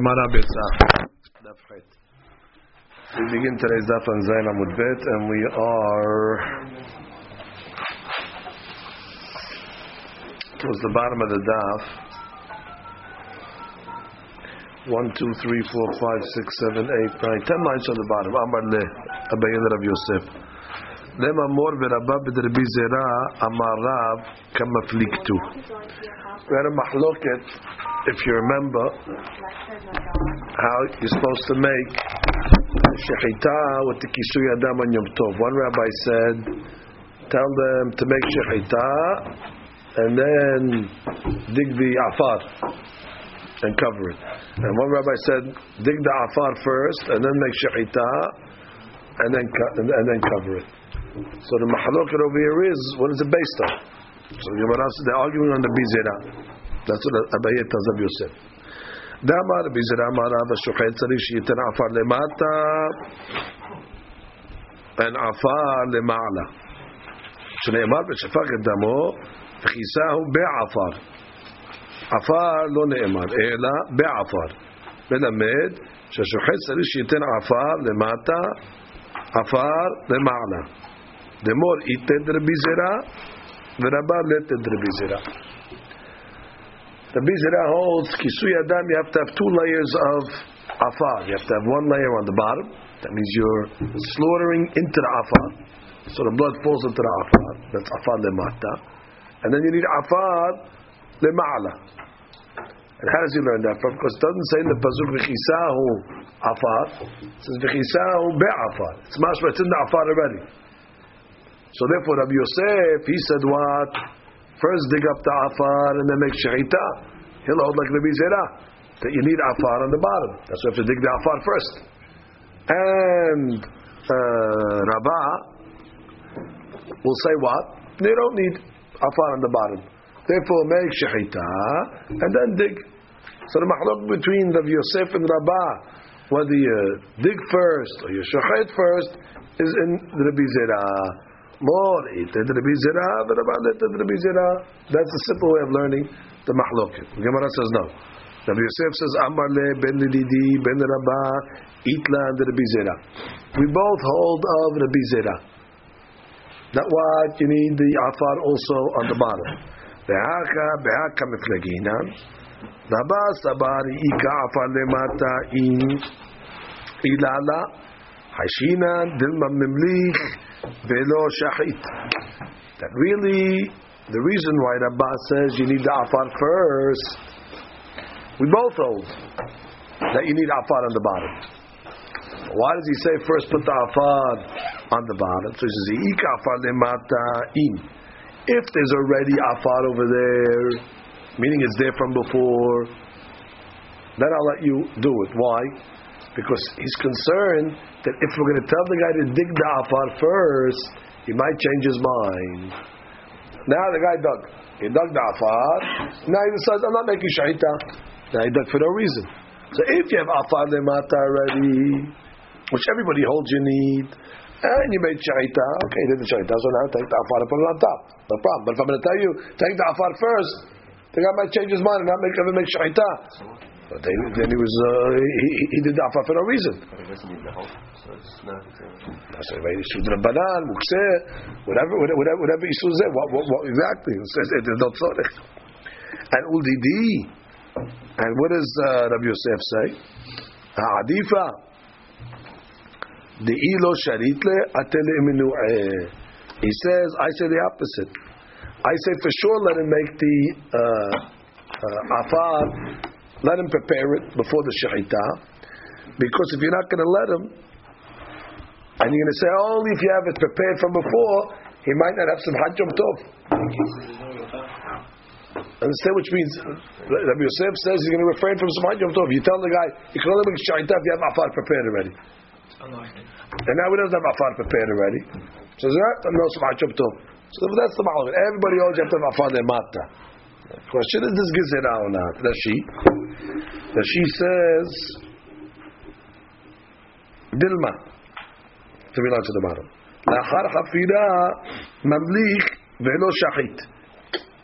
Mara Betzah, Daf Chet. We begin today's Daf on Zayin Amud Bet, and we are towards the bottom of the Daf. One, two, three, four, five, six, seven, eight, nine, ten lines on the bottom. Amar le Abayin Rav Yosef. Lema mor v'Rabba b'Rabbi Zera Amar Rav kamafliktu. We had a mahloket, if you remember, how you're supposed to make shechita with the kisui adam on Yom Tov. One rabbi said, tell them to make shechita and then dig the afar and cover it. And one rabbi said, dig the afar first and then make shechita and then and then cover it. So the mahaloket over here is what is it based on? So they're arguing on the bizera. That's what Abaye tells Rabbi Yosef. דאמר בזרע אמר רב השוחט צריך שייתן עפר למטה and עפר למעלה. שנאמר ושפך את דמו וכיסהו בעפר. עפר לא נאמר, אלא בעפר. מלמד שהשוחט צריך שייתן עפר למטה, עפר למעלה. דמור איתן דרבי זרע ורבה לתן דרבי זרע. The Bizera holds Kisui Adam, you have to have two layers of afar. You have to have one layer on the bottom. That means you're slaughtering into the afar. So the blood falls into the afar. That's afar lemata. And then you need afar lema'ala. And how does he learn that from? Because it doesn't say in the Pazuk v'chisahu afar. It says v'chisahu be'afar. It's mashma, it's in the afar already. So therefore Rabbi Yosef, he said what? First dig up the afar and then make shechita. He'll hold like Rabbi Zera that you need afar on the bottom. That's why you have to dig the afar first. And uh, will say what? They don't need afar on the bottom. Therefore, make shechita and then dig. So the mahlok between Rabbi Yosef and Rabbah, whether you dig first or you shechet first, is in Rabbi Zera. More That's the simple way of learning the mahloket. Gemara says no. Rabbi Yosef says Amar le ben Lididi ben Rabba itla and Rabbi Zera. We both hold of Rabbi Zera. That what you need the afar also on the bottom. Behaka behaka miflagina. Rabba sabari ika afar lemata in ilala dilma velo shachit. That really, the reason why Rabbah says you need the afar first, we both hold that you need afar on the bottom. Why does he say first put the afar on the bottom? So he says, "Ik afar lemata in." If there's already afar over there, meaning it's there from before, then I'll let you do it. Why? Because he's concerned that if we're going to tell the guy to dig the afar first, he might change his mind. Now the guy dug. He dug the afar. Now he decides, I'm not making shahita. Now he dug for no reason. So if you have afar lemata already, which everybody holds you need, and you made shahita, okay, you did the shahita, so now take the afar and put it on top. No problem. But if I'm going to tell you, take the afar first, the guy might change his mind and not make, ever make shahita. But then, then he was uh, he, he did the afar for no reason. That's why Yisud Rabbanan, Mukseh, whatever, whatever, whatever Yisud said, what, what, what exactly? It says it is not tzorech. And Uldidi, and what does uh, Rabbi Yosef say? Ha'adifa, the ilo sharitle atele iminu'eh. He says, I say the opposite. I say for sure let him make the uh, uh, afar, let him prepare it before the shahita, because if you're not going to let him, and you're going to say only if you have it prepared from before, he might not have some hajjum tov. Understand which means Rabbi Yosef says he's going to refrain from some hajjum tov. You tell the guy you can only make shahita if you have afar prepared already. And now he doesn't have afar prepared already. So there's not ah, no some tov. So that's the problem. Everybody always have to have afar mata. The question is this gezerah or not? Rashi. Rashi says Dilma. To be to the bottom. לאחר חפירה ממליך ולא שחית.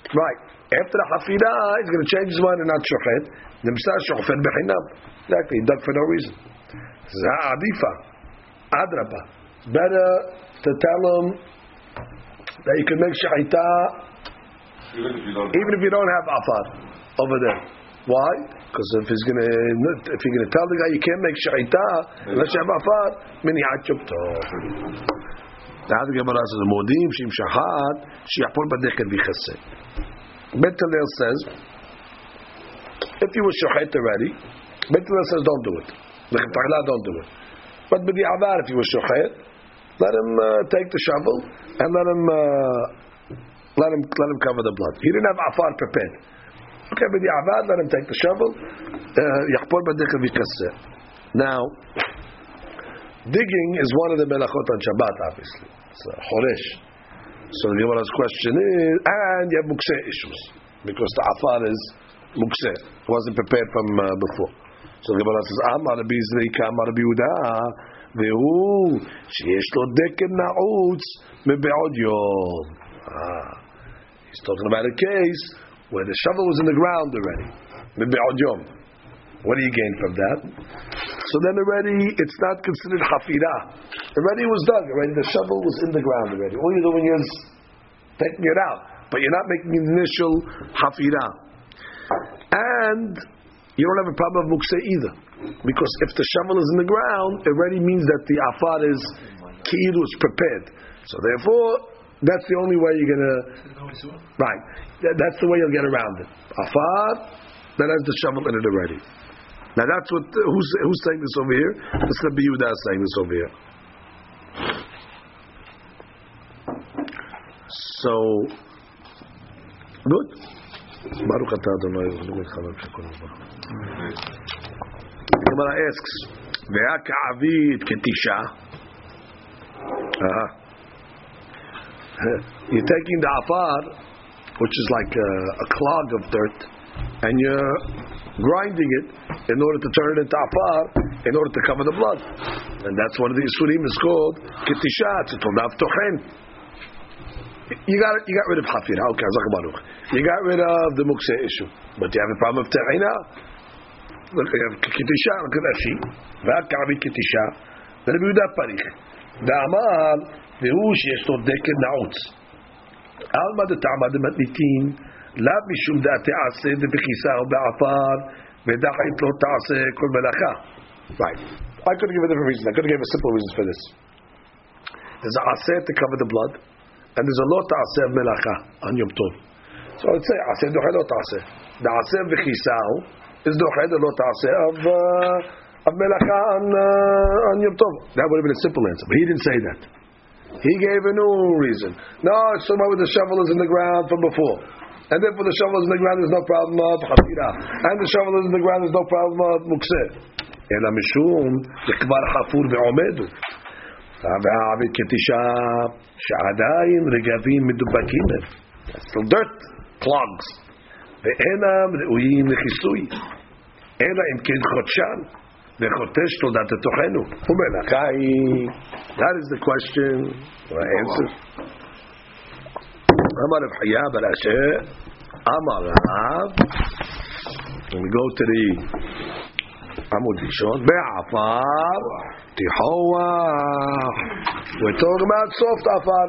Right. After the hafira, he's going to change his mind and not shochet. נמצא שוחפר בחינם. Exactly, he dug for no reason. זה העדיפה, אדרבה. Better to tell him that you can make shahita even if you don't have afar over there. Why? Because if he's gonna if you're gonna tell the guy you can't make shaita unless you have afar, miniat yukto. Now the Gemara says, "Modim shim shahad sheyapol badeket bichased." Bet Hillel says, if you were shochet already, Bet Hillel says, don't do it. Lechatayla, don't do it. But b'di avar, if you were shochet, let him uh, take the shovel and let him uh, let him let him cover the blood. He didn't have afar prepared. Okay, b'di avar, let him take the shovel. Uh, Yachpor badeket bichased. Now digging is one of the melachot on Shabbat, obviously. It's a choresh. So the Gemara's question is, and you have mukse issues because the afar is mukse, wasn't prepared from uh, before. So the Gemara says, Amar Rabbi Zrika, Amar Rabbi Yehuda, והוא שיש לו דקן נעוץ מבעוד יום. He's talking about a case where the shovel was in the ground already. What do you gain from that? So then already it's not considered hafira. Already it was dug. Already the shovel was in the ground already. All you're doing is taking it out, but you're not making an initial hafira. And you don't have a problem of mukse either, because if the shovel is in the ground, it already means that the afar is kiru is prepared. So therefore, that's the only way you're gonna. Right. That, that's the way you'll get around it. Afar that has the shovel in it already. Now that's what who's who's saying this over here? This Rabbi Yehuda is saying this over here. So good. Baruch atah Adonai Eloheinu shekol The Gemara asks, "Ve'ha ka'avid ketisha." Uh-huh. You're taking the afar, which is like a, a clog of dirt, and you're grinding it in order to turn it into afar, in order to cover the blood. And that's one of the isurim is called ketisha. It's called tochen. You got you got rid of hafira. Okay. You got rid of the mukse issue, but you have a problem of tehina. Look, you have ketisha. Look at that sheet. V'akavi ketisha. Then Rabbi Yehuda parich. Da'amar והוא שיש לו דקן נעוץ. עלמא דתעמא דמתניתין, לאו משום דעת תעשה דבכיסה או בעפר, ודחית לא תעשה כל מלאכה. Right. I could give a different reason. I could give a simple reason for this. There's a aseh to cover the blood, and there's a lot aseh of melacha on Yom Tov. So I'd say aseh doche lot aseh. The aseh v'chisau is doche the lot aseh of uh, of melacha on uh, on Yom Tov. That would have been a simple answer, but he didn't say that. He gave a new reason. No, it's talking about the shovel is in the ground from before. And therefore the shovel is in the ground, there's no problem of hafira. And the shovel is in the ground, there's no problem of mukseh. אלא משום שכבר חפור ועומד הוא. והעביד כתשעה שעדיין רגבים מדובקים הם. still dirt, clogs. ואינם ראויים לכיסוי. אלא אם כן חודשן. That is the question, or answer. אמר רב חיה בר אשי, אמר and go to the עמוד ראשון, בעפר תיחוח. We're talking about soft Afar.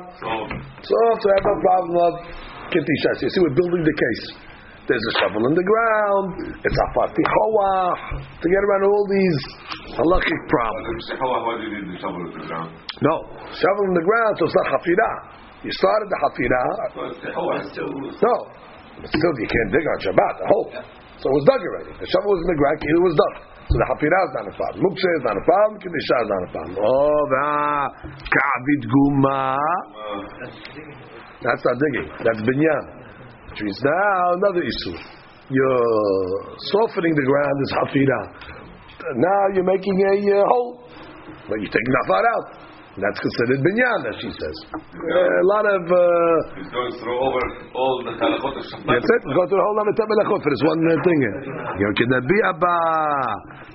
Soft, we have no problem of... You see, we're building the case. There's a shovel in the ground. It's afar tichawah. To get around all these halachic problems. Why do you need the shovel in the ground? No, shovel in the ground, so it's not hafirah. You started the hafirah. No, still you can't dig on Shabbat. The whole. So it was dug already. The shovel was in the ground. It was dug. So the hafirah is not a problem. Mukse is not a problem. Ketisha is not a problem. Oh, the ka'avid guma. That's not digging. That's binyan. Means now another issue. You're softening the ground is hafirah. Now you're making a uh, hole, but you take taking the out. That's considered binyan, as she says. Uh, a lot of. Uh, He's going through over all the halachot of Shabbat. that's it. Go through the whole Lamed Melachot for this one uh, thing. You can be Abba.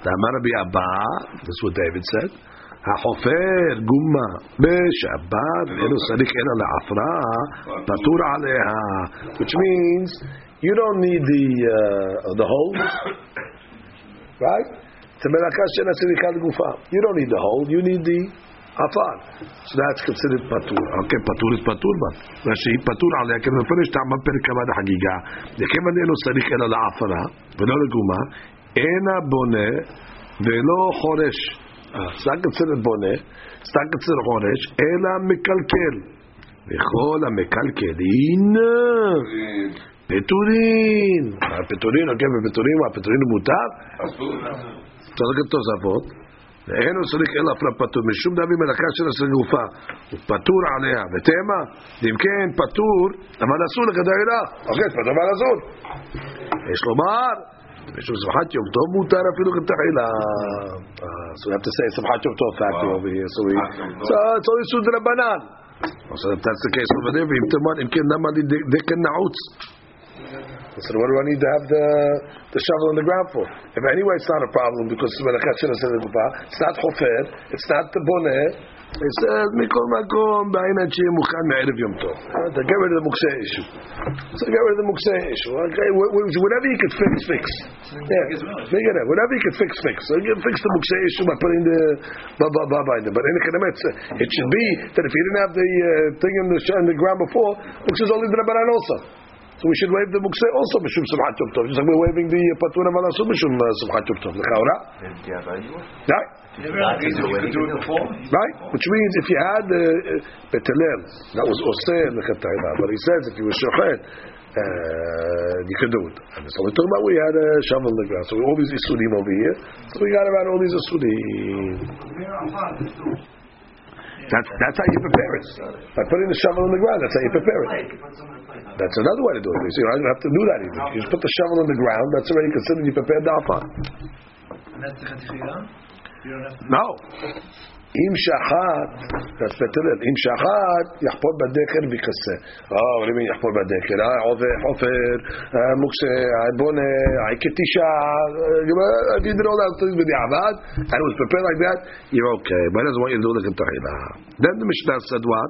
Tamar be Abba. This is what David said. החופר גומה בשבת לא ואינו צריך אלא לעפרה, פטור עליה. which means you don't need the, uh, the hole, right? את המלאכה של צריכה לגופה. You don't need the hole, you need the עפר. So that's considered פטור. אוקיי, פטור is פטור בה. שהיא פטור עליה כי מפרש טעמה פרק כמה לחגיגה. וכיוון אינו לא צריך אלא לעפרה ולא לגומה, אינה בונה ולא חורש. סתם אצל בונה, סתם קצר עונש, אלא מקלקל. וכל המקלקלין פטורין. הפטורין, אוקיי, ופטורין, הפטורין מותר? אסור. צריך תוספות. הוא צריך אלא פרפטור, משום דמי מלאכה של עשר גופה, הוא פטור עליה, ותמה, אם כן פטור, אבל אסור לכדי אילה, אוקיי, זה דבר אסור. יש לומר, משום שמחת יום טוב מותר אפילו כתחילה. So we have to say שמחת יום טוב factor Wow. over here. So we, שמחת יום טוב. so it's only סוד רבנן. So if that's the case over there, ואם תאמר, אם כן, למה לי דקן נעוץ? So what do I need to have the the shovel on the ground for? If anyway, it's not a problem because it's It's not chofer. It's not the boneh. it says mikol makom ba'inat she'eh muchan me'erev yom tov. To get rid of the mukseh issue. So get rid of the mukseh issue. Okay, wh- wh- whatever you could fix, fix. Yeah, make it up. Whatever you could fix, fix. So you fix the mukseh issue by putting the ba ba in there. But in the kedemet, it should be that if you didn't have the uh, thing in the in the ground before, mukseh is only the rabbanan also. So we should waive the mukseh also mishum simchat yom tov. Just like we're waiving the uh, patur aval asu mishum uh, simchat yom tov. L'chaora. Right? Right? Which means if you had uh, Bet Hillel, that was oseh lechatayla. But he says if you were shochet, uh, you could do it. And so we're talking about we had a shovel in the ground. So we all these isudim over here. So we got about all these isudim. That's that's how you prepare it. By putting the shovel in the ground, that's how you prepare it. That's another way to do it. You see, you don't have to do that even. You just put the shovel in the ground. That's already considered you prepared the afan. And that's the You don't have to. No. אם שחט, that's better. אם שחט, יחפור בדקר ויכסה. Oh, what do you mean יחפור בדקר? אה, עובר, חופר, אה, מוקסה, אה, בונה, אה, כתישה, אה, if you did all that things בדיעבד, and it was prepared like that, you're okay. But he doesn't want you to do like a Then the Mishnah said what?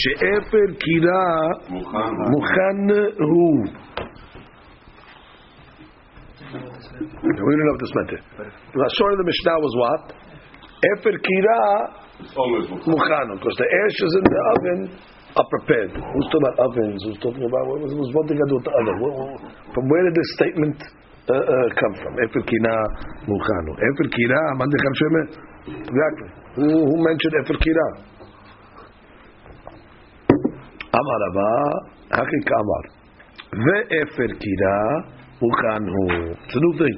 שאפר קירה מוכן. מוכן הוא. We don't know what this meant. The story of the Mishnah was what? Efer kira mukhano, because the ashes in the oven are prepared. Who's talking about ovens? Who's talking about what was, one thing I do with the other? from where did this statement uh, uh, come from? Efer kira mukhano. Efer kira mandekam shemet. Exactly. Who, who mentioned Efer kira? Amar Abba, Hakik Amar. Ve'efer kira mukhano. It's a new thing.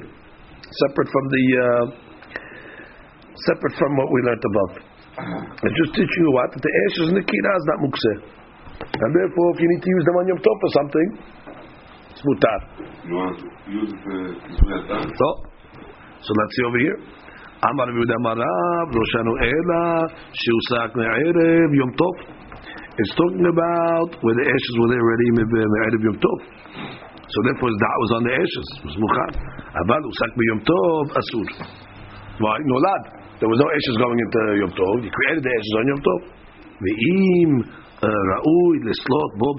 Separate from the. Uh, separate from what we learned above. It's just teaching you what? That the ashes in the kira is not mukseh. And therefore, if you need to use them on Yom Tov for something, it's mutar. You want to use it for כיסוי הטעם? So, so let's see over here. אמר רבי יהודה אמר רב, לא שנו אלא שהוסק מערב יום טוב. It's talking about where the ashes were there already מ- מערב יום טוב. So therefore his da'at was on the ashes, it was מוכן. אבל הוסק ביום טוב, אסור. Why? נולד. There was no ashes going into Yom Tov. He created the ashes on Yom Tov. Ve'im uh, ra'ui leslot bo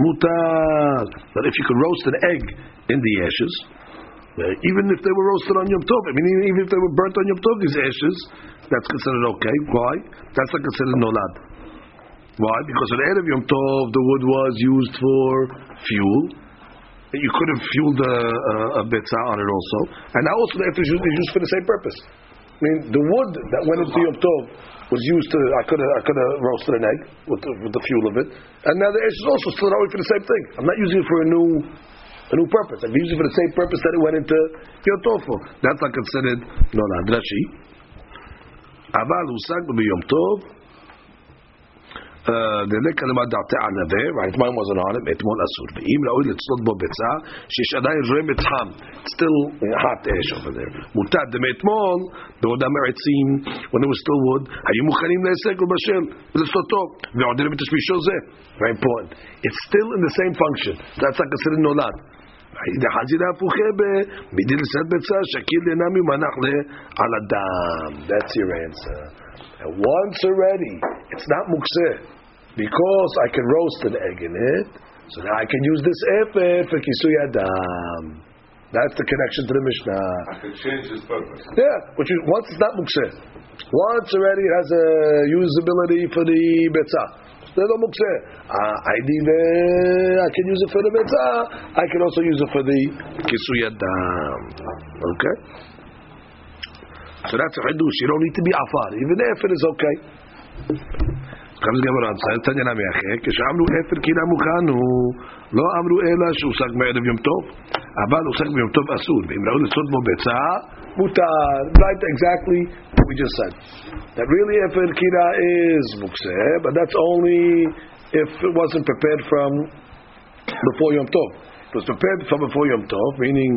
mutar. But if you could roast an egg in the ashes, uh, even if they were roasted on Yom Tov, I mean, even if they were burnt on Yom Tov, these ashes, that's considered okay. Why? That's not considered nolad. Why? Because at the end of Yom Tov, the wood was used for fuel you could have fueled a, a, a on it also. And now also they have to use, used for the same purpose mean, the wood that went into Yom Tov was used to, I could have I could have roasted an egg with the, with the fuel of it, and now the ash is also still away for the same thing. I'm not using it for a new a new purpose. I'm using it for the same purpose that it went into Yom Tov for. That's not considered no, no, Aval usag yom tov דלק למד דעתי על נווה, right, mine wasn't on it, אתמול אסור. ואם ראוי לצלות בו ביצה, שיש עדיין רמת חם, still hot ash over there. מותר דמאתמול, בעודם העצים, when there was still wood, היו מוכנים להישג ולבשל, ולסלוטו, ועודם את השמישו זה. Very important. It's still in the same function. That's not considered נולד. חזירה הפוכה בדין לשאת ביצה, שקיל אינה ממנח על הדם. That's your answer. And once already, it's not mukseh. Because I can roast an egg in it, so now I can use this efer for kisui adam. That's the connection to the Mishnah. I can change his purpose. Yeah, which is, once it's not mukseh. Once already it has a usability for the betzah. There's no mukseh. Uh, I need, I can use it for the betzah. I can also use it for the kisuyadam. Okay. So that's a hadush. You don't need to be afar. Even if it is okay. comes Gemara and says, Tanya Nami Acheh, כשאמרו אפר כי נמוכן הוא, לא אמרו אלא שהושג מערב יום טוב, אבל הושג ביום טוב אסור, ואם ראו לצוד בו ביצה, מותר, right exactly what we just said. That really אפר קינה is מוקסה, but that's only if it wasn't prepared from before Yom Tov. It was prepared from before Yom Tov, meaning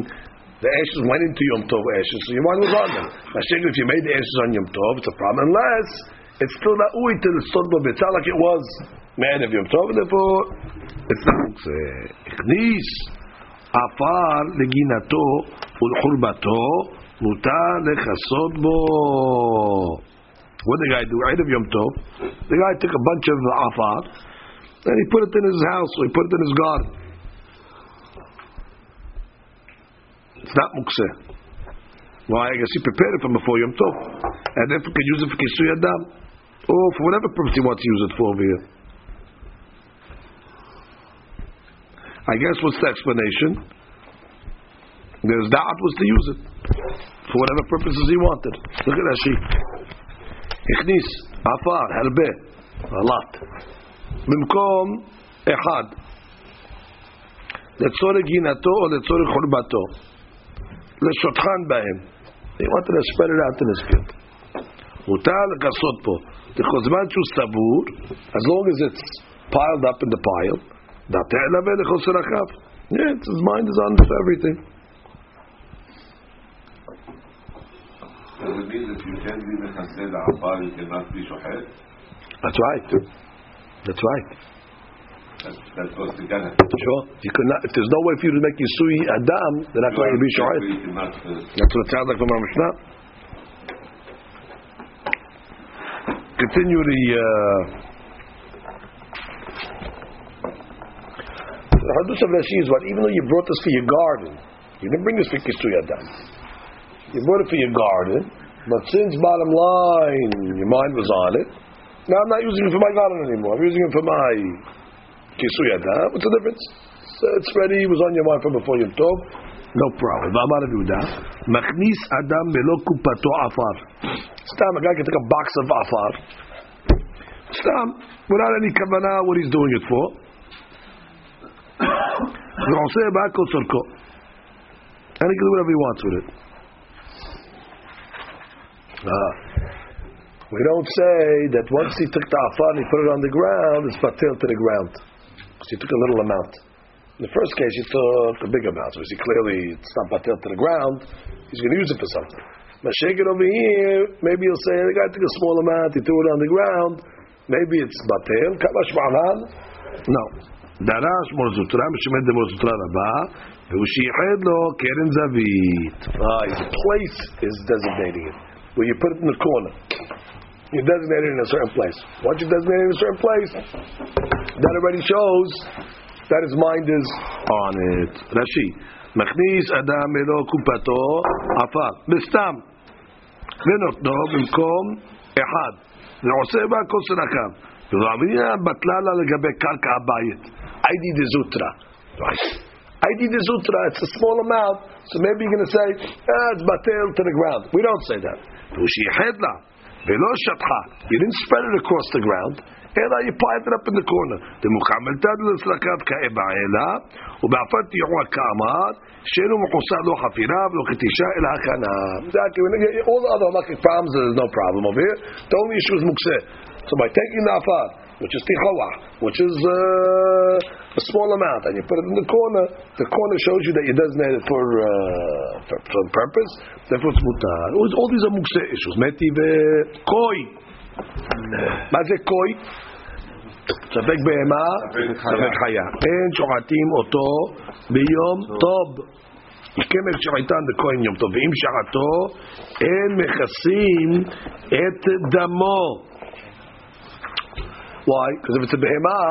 the ashes went into Yom Tov ashes, so your wine was on them. Now, if you made the ashes on Yom Tov, it's a problem, unless it's still not ra'ui to the sod b'bitzah like it was Man, if you're talking therefore it's not mukseh. Ichnis afar leginato ulchurbato muta lechasod bo. What did the guy do? Erev Yom Tov. The guy took a bunch of afar and he put it in his house or he put it in his garden. It's not mukseh. Why? Well, I guess he prepared it from before Yom Tov. And then therefore can use it for Kisui Adam Or for whatever purpose he wants to use it for over here. I guess what's the explanation? His da'at was to use it for whatever purposes he wanted. Look at that sheet. הכניס עפר, הרבה, a lot. במקום אחד. לצורך גינתו או לצורך חורבתו. לשותחן בהם. He wanted to spread it out in his field. מותר לכסות פה. the chosman shu sabur, as long as it's piled up in the pile, yeah, his mind is on to everything. That would mean that you can't be mechazed la'abar, you cannot be shohed? That's right. That's right. That's, that's what's the Ghana. Sure. You could not, if there's no way for you to make Yisui Adam, then not going you be shohed? That's what it sounds like from our Mishnah. Continue the. Uh, the Hadush of Rashi is what? Even though you brought this for your garden, you didn't bring this for Kisui Adam. You brought it for your garden, but since bottom line, your mind was on it, now I'm not using it for my garden anymore. I'm using it for my Adam. What's the difference? It's ready, it was on your mind from before Yom Tov No problem. ואמר רבי יהודה, מכניס אדם מלוא קופתו עפר. סתם, a guy can take a box of עפר. סתם, without any כוונה what he's doing it for. ועושה בהכל צורכו. And he can do whatever he wants with it. Ah. We don't say that once he took the afar and he put it on the ground, it's batil to the ground. Because he took a little amount. In the first case, he took a big amount. So we see clearly it's not batil to the ground. He's going to use it for something. But shake it over here, maybe you'll say, the guy took a small amount, he threw it on the ground. Maybe it's batil. Kamash ma'anan? No. דרש מורזוטרה משמד למורזוטרה רבה והוא שייחד לו קרן זווית. Ah, his place is designating it. Where you put it in the corner. You designate it in a certain place. Once you designate it in a certain place, that already shows that his mind is on it. Rashi, מכניס אדם מלוא קופתו עפר, בסתם, ונותנו במקום אחד, ועושה בה כל צרכיו. ורבינה בטלה לה לגבי קרקע הבית. היידי דזוטרה. היידי דזוטרה, it's a small amount, so maybe you're going to say, ah, it's batel to the ground. We don't say that. והוא שייחד לה, ולא שטחה. You didn't spread it across the ground, אלא you piled it up in the corner. דמוחמלתד לצלקת כאבעלה, ובעפת תיעוע כאמר, שאינו מחוסר לא חפירה ולא חטישה, אלא הכנה. All the other halachic problems, there's no problem over here. The only issue is mukseh. So by taking the afar, which is tichawah, which is uh, a small amount, and you put it in the corner, the corner shows you that you designate it for, uh, for, for the purpose, therefore it's mutar. All all these are mukseh issues. Meti koi. מה זה קוי? ספק בהמה, ספק חיה. אין שוחטים אותו ביום טוב. כמל שחיתן וכהן יום טוב, ואם שחטו, אין מכסים את דמו. וואי, כזה אצל בהמה,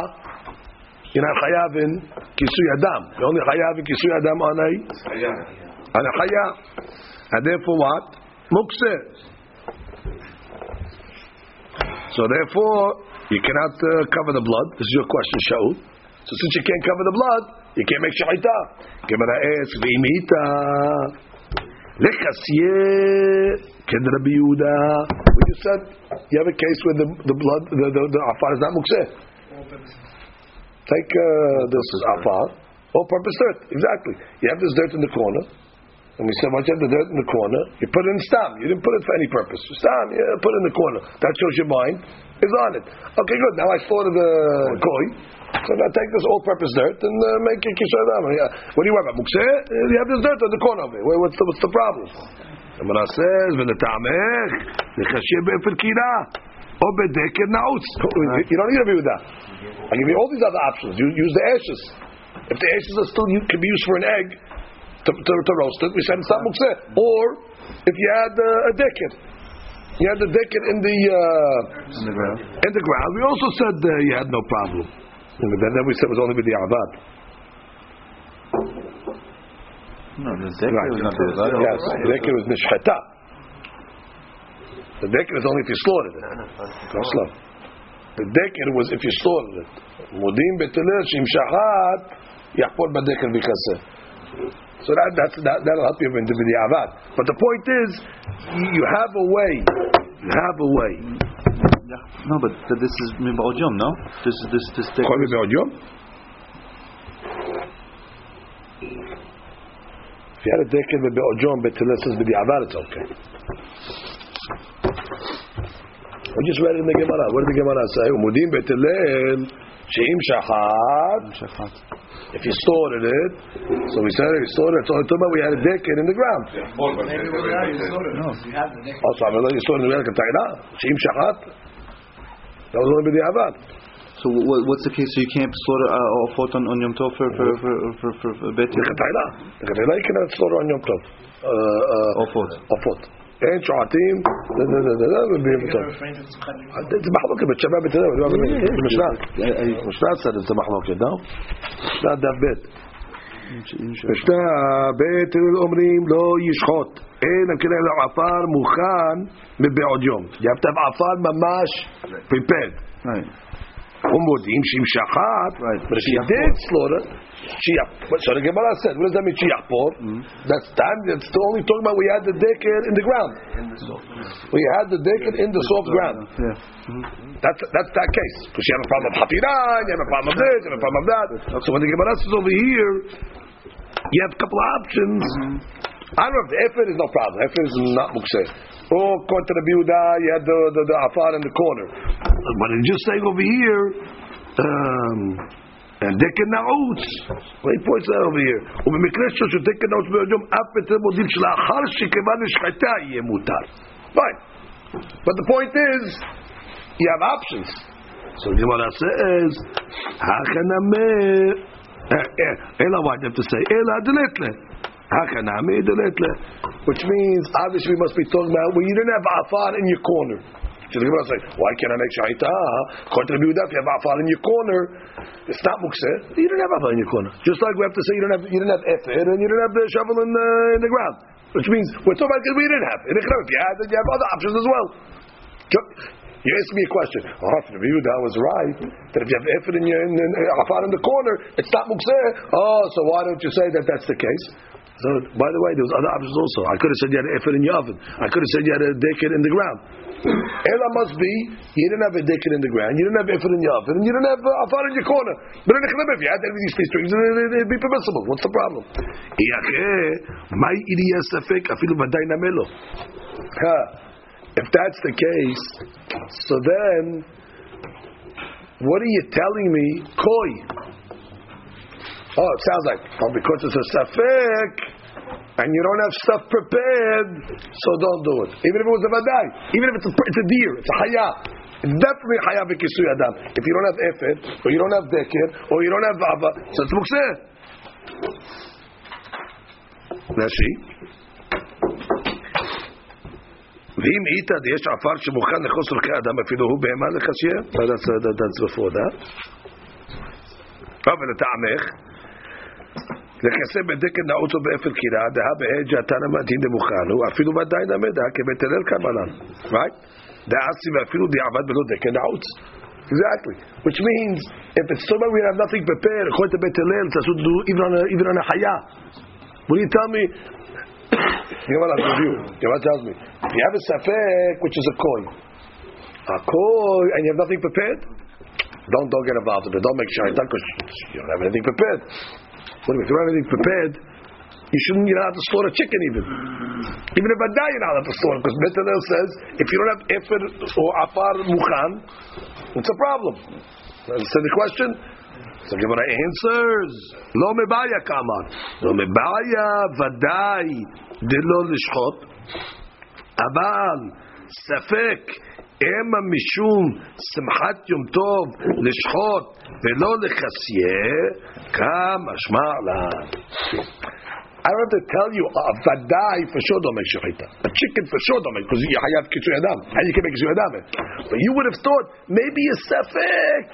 הנה חייבן כיסוי אדם. הדם. יוני חייבן כיסוי הדם עלי? חיה. חיה. And therefore what? Mukse. So איפה... you cannot uh, cover the blood. This is your question, Shaul. So since you can't cover the blood, you can't make shahita. Gemara asks, "V'imita lechasye ken Rabbi Yehuda." When you said you have a case where the, the blood, the, the, the afar is not mukseh. Take uh, this afar, all-purpose dirt. Exactly. You have this dirt in the corner. And we said, once you have the dirt in the corner, you put it in stam. You didn't put it for any purpose. Stam, you put it in the corner. That shows your mind is on it. Okay, good. Now I slaughtered the koi. So now take this all-purpose dirt and uh, make it Yeah. What do you want about mukseh? You have this dirt in the corner of it. Wait, What's the, what's the problem? The Gemara says, "V'netamech nechashem be'efer kira or bedeker nautz." You don't need to be with that. I give you all these other options. You use the ashes. If the ashes are still can be used for an egg to, to, to roast it, we said it's not mukseh. Or if you had uh, a decker, you had the decker in the uh, In the ground. in the ground. We also said uh, you had no problem. And then we said it was only with the avad. No, the decker Right. was not the Yes, the decker was nishchata. The decker is only if you slaughtered it. Go slow. The decker was if you slaughtered it. Mudim Bet Hillel shim shachat yachpor badeker bikaseh. So that that's that that'll help you in the avad. But the point is, you have a way. You have a way. No, but th- this is Mibaudium, no? This is this this decker. Call me Be'odyom. If you had a decker with but with the avad, it's okay. We just read it in the Gemara. What did the Gemara say? Umudim Bet Hillel She'im shachat. If you stored it, so we said we stored it. So we had a decker in the ground. Also, I'm not stored it in the Taina. She'im shachat. That was only the avad. So what's the case? So you can't slaughter a uh, fort on, on Yom Tov for for for for, for, for bet. The Taina. The Taina you cannot slaughter on Yom Tov. Uh, uh, or fort. Or fort. אין שועטים, ובהירתו. זה מחלוקת, בית שווה בית הלל, משנה, משנה צדד זה מחלוקת, לא? משנה דף בית. בשני הבית אומרים לא ישחוט, אין כן אלא עפר מוכן מבעוד יום. יפתם עפר ממש פיפד. Umodim shim shachat. Right. But she did slaughter. She so the Gemara said, what does that mean? She. Mm-hmm. That's time. That's the only talking about we had the decker in the ground. We had the decker in the soft ground. Mm-hmm. That's that's that case. Because you have a problem of hafira, you have a problem of this, you have a problem of that. Mm-hmm. So when the Gemara says over here, you have a couple of options. I don't know if the efer is no problem. Efer is not mukseh. Or according to the Biuda, you had the the, the afar in the corner. But it's just saying over here, um, and decker nautz. What he points out over here. ובמקרה של דקר נאוץ ביום אף בצד מודים שלאחר שכיוון נשחטה יהיה מותר. Fine. But the point is, you have options. So the Gemara says, "Hachaname." Ela, what you have to say? Ela deletle. Which means, obviously, we must be talking about when you didn't have afar in your corner. So the Gemara say, why can't I make shahita? According to Yehuda, if you have afar in your corner, it's not mukseh. You didn't have afar in your corner. Just like we have to say you didn't have you didn't have efer and you didn't have the shovel in the, in the ground. Which means we're talking about because we didn't have. In the If you had, then you have other options as well. You asked me a question. Oh, if Yehuda was right that if you have efer in your in, in, in the corner, it's not mukseh. Oh, so why don't you say that that's the case? So, by the way, there was other options also. I could have said you had an efer in your oven. I could have said you had a decker in the ground. Ella must be, you didn't have a decker in the ground, you didn't have efer in your oven, you didn't have uh, a afar in your corner. But in the if you had any of these strings, it'd be permissible. What's the problem? If that's the case, so then, what are you telling me? Koi. Oh, it sounds like, oh, because it's a safek, and you don't have stuff prepared, so don't do it. Even if it was a vadai, even if it's a, it's a deer, it's a haya. It's definitely haya b'kisuy adam. If you don't have efet, or you don't have deker, or you don't have vava, so it's mukseh. Rashi. ואם איתא דיש עפר שמוכן לכוס צורכי אדם, אפילו הוא בהמה לחשייה? That's before that. אבל לטעמך, לכסה בדקן נעוצו באפר קירה, דהה בעד ג'תנא מתאים דמוכנו, אפילו ודאי נמד, דהה כבית הלל קבלן. Right? דאסי ואפילו דיעבד בלא דקן נעוץ. Exactly. Which means, if it's somewhere we have nothing prepared, according to Bet Hillel, it's also do even on a, even on a haya. What do you tell me? Gemara review. Gemara tells me, if you have a safek, which is a koi, a koi, and you have nothing prepared, don't don't get involved in it. Don't make sure because you don't have anything prepared. What if you have anything prepared? You shouldn't, you're not allowed to slaughter a chicken even. Even if I die, you're not allowed to slaughter. Because Bet Hillel says, if you don't have Efer or Afar Mukhan, it's a problem. Understand the question? So Gemara answers, לא מבעיה כאמר. לא מבעיה ודאי דלא lishchot. Aval ספק המה משום שמחת יום טוב לשחוט ולא לחסיה, כמשמע לן. I don't have to tell you, vadai for sure don't make shechita. A chicken for sure don't make, because you have kitzur adam. How you can make kitzur adam? But you would have thought, maybe a sefek.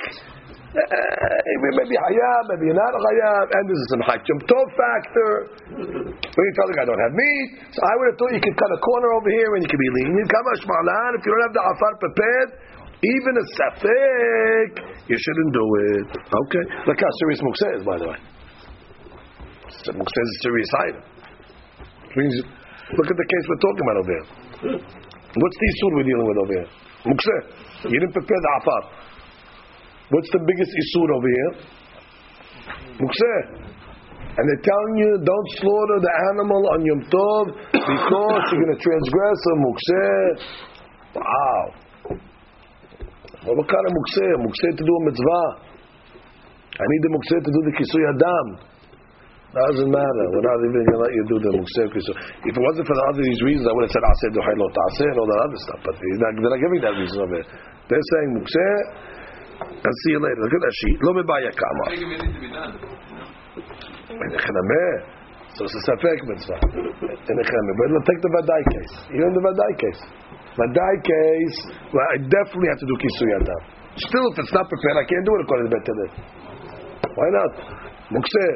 Uh, maybe hayab, maybe you're not a and this is some hachim tov factor. When you tell the guy, I don't have meat, so I would have thought you could cut a corner over here and you could be lenient. Kamash malan, if you don't have the afar prepared, even a safek, you shouldn't do it. Okay? Look how serious Mukse is, by the way. Mukse is a serious item. Look at the case we're talking about over here. What's the issue we're dealing with over here? Mukse. You didn't prepare the afar. What's the biggest isur over here? Mukseh. And they're telling you don't slaughter the animal on Yom Tov because you're going to transgress a mukseh. Wow. Well, what kind of mukse? Mukse to do a mitzvah. I need the mukseh to do the kisui adam. Doesn't matter. We're not even going to let you do the mukse kisui. If it wasn't for the other these reasons, I would have said aseh duhay lo and all that other stuff. But they're not, they're not giving that reason over here. They're saying mukse. I'll see you later. Look at that sheet. Lo mebaya kama. So it's a safek mitzvah. In a chemah. But let's take the Vadai case. You're in the Vadai case. Vadai case, well, I definitely have to do kisui adam. Still, if it's not prepared, I can't do it according to Bet Hillel. Why not? Mukse.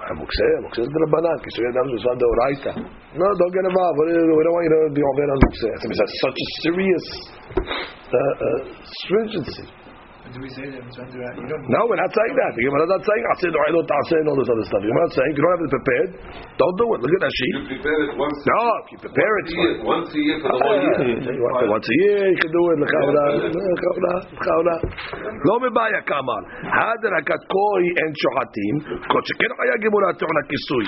Ah, Mukse. Mukse is the Rabbanan. Kisui adam is the Oraita. No, don't get involved. We don't want you to be over on Mukse. I mean, that's such a serious uh, uh, stringency. Do we say that it's under that? You don't. No, we're not saying that. The Gemara is not saying Aseh Du'ai Lo Ta'aseh and all this other stuff. The Gemara is saying you don't have it prepared, don't do it. Look at that sheet. You prepare it once. No, if you prepare it, Once a year, once a year for the whole year. you want it once a year, you can do it. לכאורה, לכאורה, לכאורה. לא מבעיה כאמר, הדר הקתקוי אין שוחטים, כל שכן חיה גמורה טעון הכיסוי.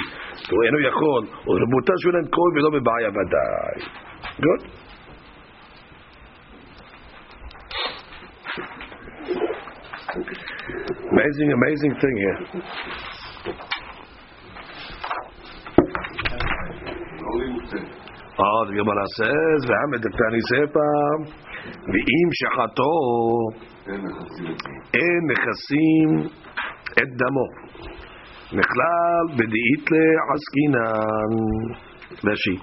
הוא אינו יכול, ורבותה שהוא אין קוי ולא מבעיה ודאי. Good? Amazing, amazing thing here. עוד גמרא says, ועמד דתני ספא, ואם שחטו, אין נכסים את דמו. נכלל בדאית לעסקינן. רש"י.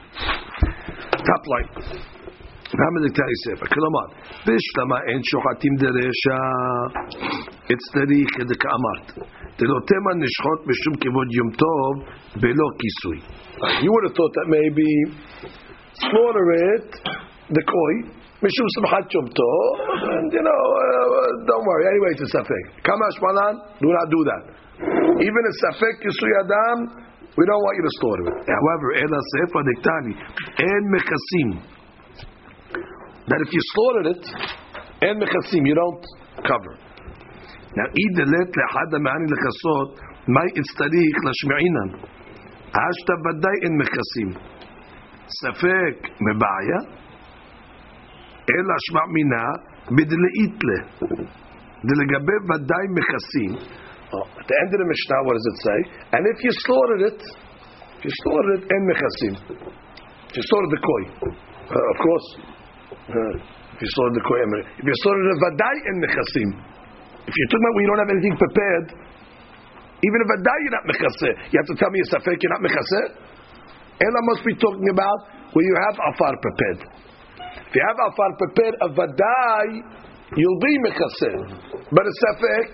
Top line. v'hamed Tani Sepa. כלומר, בשלמה אין שוחטים דרשע, אצטריך כדכאמרת. דלא תימן נשחוט משום כבוד יום טוב, בלא כיסוי. You would have thought that maybe slaughter it, the koi, mishum simchat yom tov, and you know, uh, don't worry. Anyway, it's a safek. Kamash malan, do not do that. Even a safek yisui adam, we don't want you to slaughter it. However, ela sefa diktani, en mechasim. That if you slaughtered it, en mechasim, you don't cover. Now, either let lehad ma'ani lechasot, may itztarich lashmi'inan. השתא ודאי אין מכסים. ספק מבעיה, אלא שמע מינה בדלאיתלה. דלגבי ודאי מכסים. At the end of the Mishnah, what does it say? And if you slaughtered it, if you slaughtered it, אין מכסים. If you slaughtered the koi, uh, of course. Uh, if you saw in the Koyim, if you saw in the Vadai and Nechassim, if you're talking about when you don't have anything prepared, even if Vadai you're not Mechassim, you have to tell me a Safek you're not Mechassim? Ella must be talking about where you have Afar prepared. If you have Afar prepared, a Vadai, you'll be Mechassim. But a Safek,